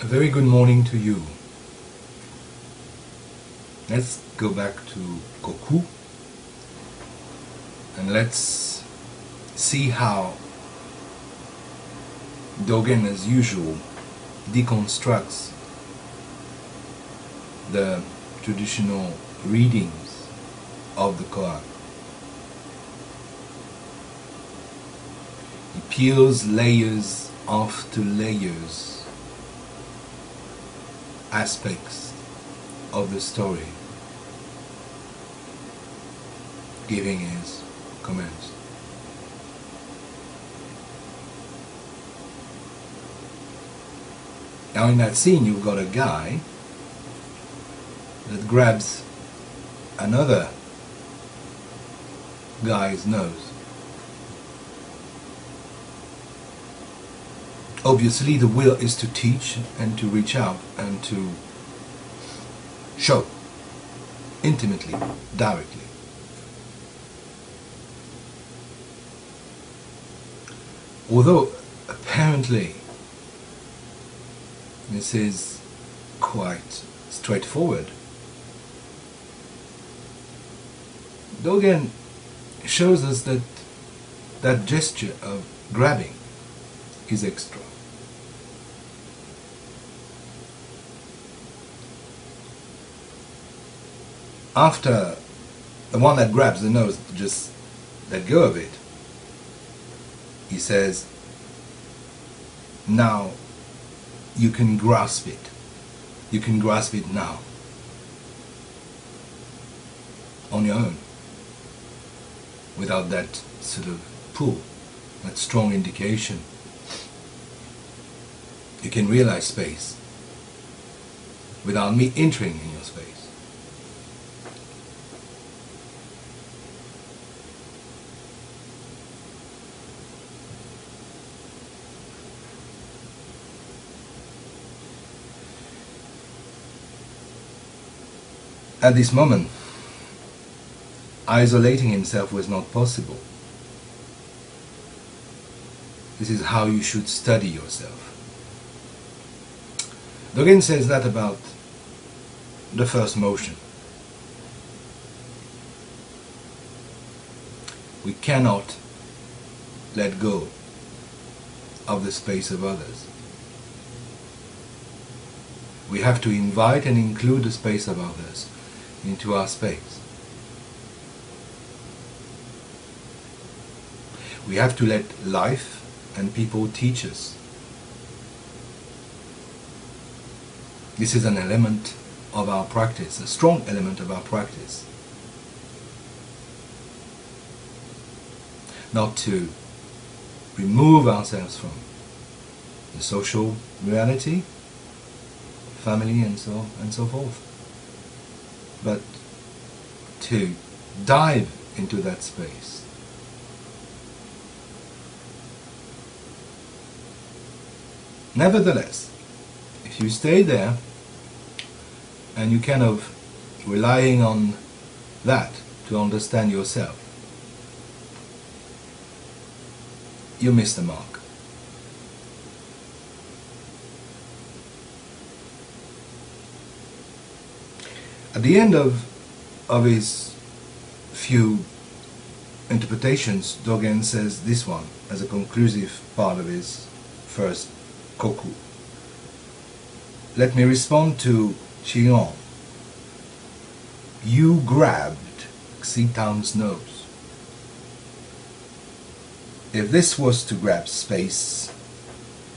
A very good morning to you. Let's go back to Koku and let's see how Dogen, as usual, deconstructs the traditional readings of the Koan. He peels layers after layers, aspects of the story, giving his comments. Now in that scene you've got a guy that grabs another guy's nose. Obviously the will is to teach and to reach out and to show intimately, directly. Although apparently this is quite straightforward. Dogen shows us that that gesture of grabbing is extra. After the one that grabs the nose just let go of it, he says, now you can grasp it. You can grasp it now. On your own. Without that sort of pull, that strong indication. You can realize space without me entering in your space. At this moment, isolating himself was not possible. This is how you should study yourself. Dogen says that about the first motion. We cannot let go of the space of others. We have to invite and include the space of others into our space. We have to let life and people teach us. This is an element of our practice, a strong element of our practice. Not to remove ourselves from the social reality, family and so and so forth but to dive into that space. Nevertheless, if you stay there and you kind of relying on that to understand yourself, you miss the mark. At the end of, of his few interpretations, Dogen says this one as a conclusive part of his first koku. Let me respond to Shigong. You grabbed Xitang's nose. If this was to grab space,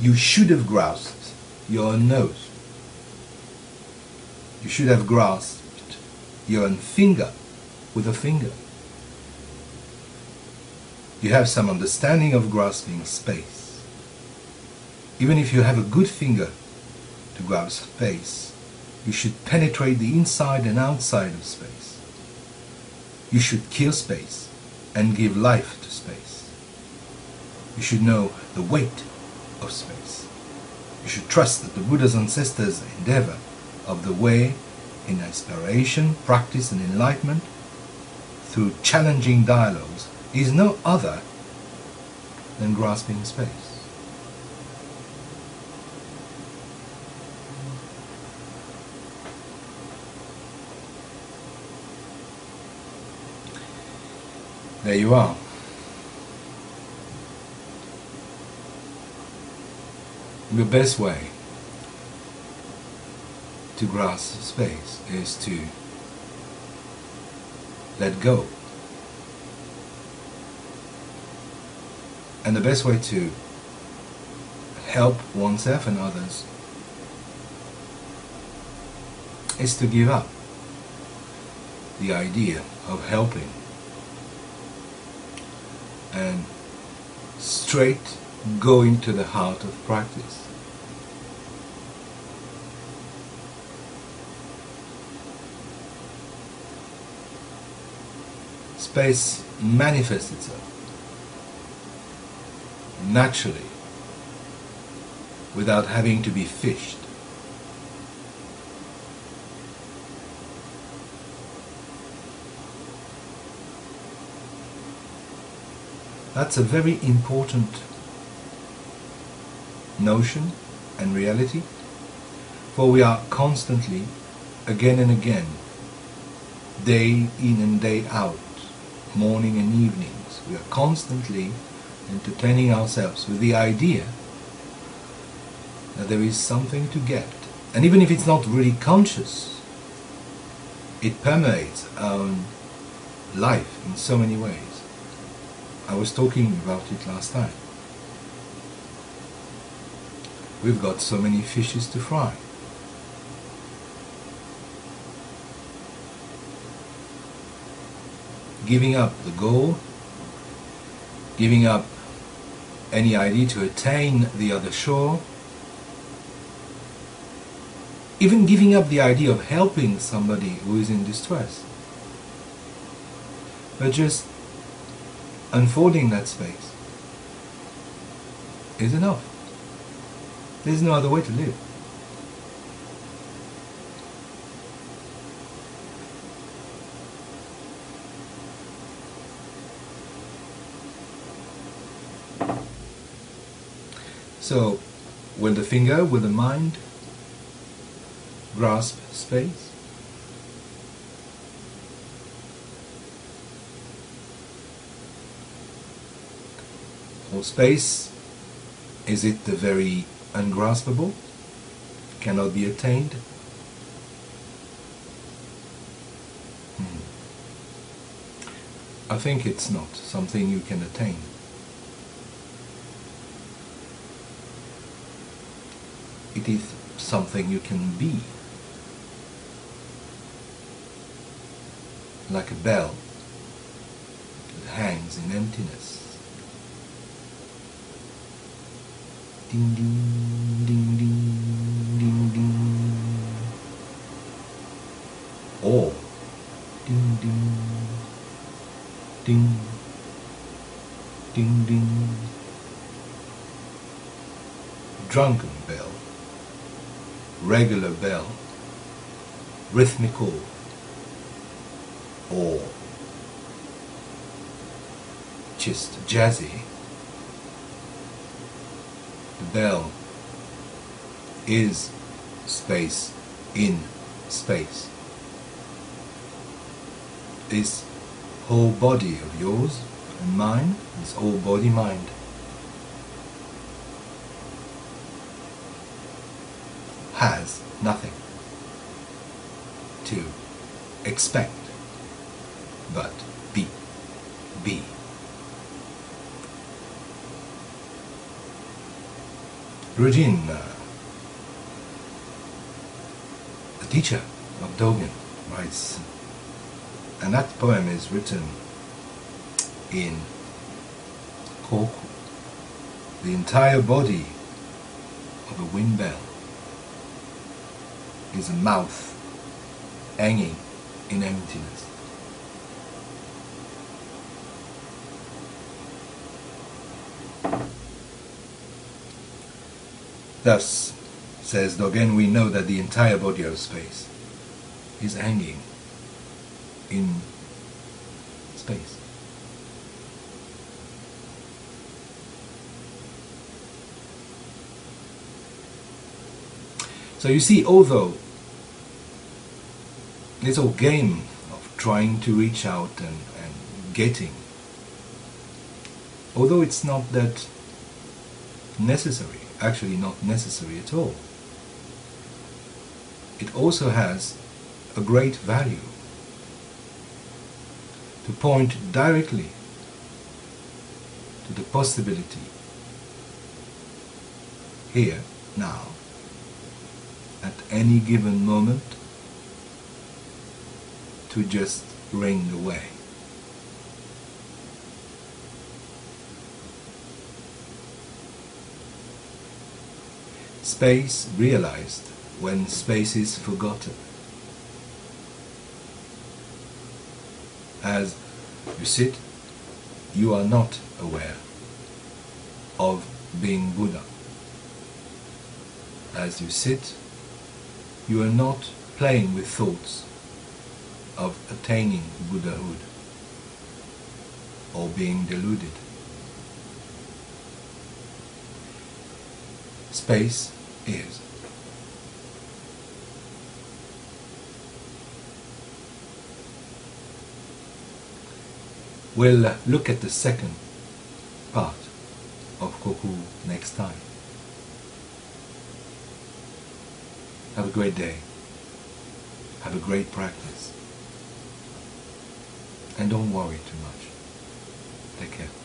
you should have grasped your nose. You should have grasped your finger with a finger. You have some understanding of grasping space. Even if you have a good finger to grasp space, you should penetrate the inside and outside of space. You should kill space and give life to space. You should know the weight of space. You should trust that the Buddha's ancestors' endeavor of the way in aspiration, practice, and enlightenment through challenging dialogues is no other than grasping space. There you are. The best way to grasp space is to let go. And the best way to help oneself and others is to give up the idea of helping and straight go into the heart of practice. Space manifests itself naturally without having to be fished. That's a very important notion and reality, for we are constantly, again and again, day in and day out, morning and evenings, we are constantly entertaining ourselves with the idea that there is something to get. And even if it's not really conscious, it permeates our life in so many ways. I was talking about it last time. We've got so many fishes to fry. Giving up the goal, giving up any idea to attain the other shore, even giving up the idea of helping somebody who is in distress, but just unfolding that space is enough. There's no other way to live. So, will the finger, will the mind grasp space? Or space, is it the very ungraspable, cannot be attained? Hmm. I think it's not something you can attain. It is something you can be. Like a bell that hangs in emptiness. Ding ding ding ding ding ding. Or ding ding ding ding ding. Drunken bell, regular bell, rhythmical, or just jazzy the bell is space in space. This whole body of yours and mine, this whole body mind, has nothing to expect but be, be. Rujing, uh, the teacher of Dogen, writes, and that poem is written in Koku, the entire body of a wind bell is a mouth hanging in emptiness. Thus, says Dogen, we know that the entire body of space is hanging in space. So you see, although this whole game of trying to reach out and, and getting although it's not that necessary, actually not necessary at all, it also has a great value to point directly to the possibility here, now, at any given moment to just ring away. Space realized when space is forgotten. As you sit, you are not aware of being Buddha. As you sit, you are not playing with thoughts of attaining Buddhahood or being deluded. Space is. We'll look at the second part of Koku next time. Have a great day. Have a great practice. And don't worry too much. Take care.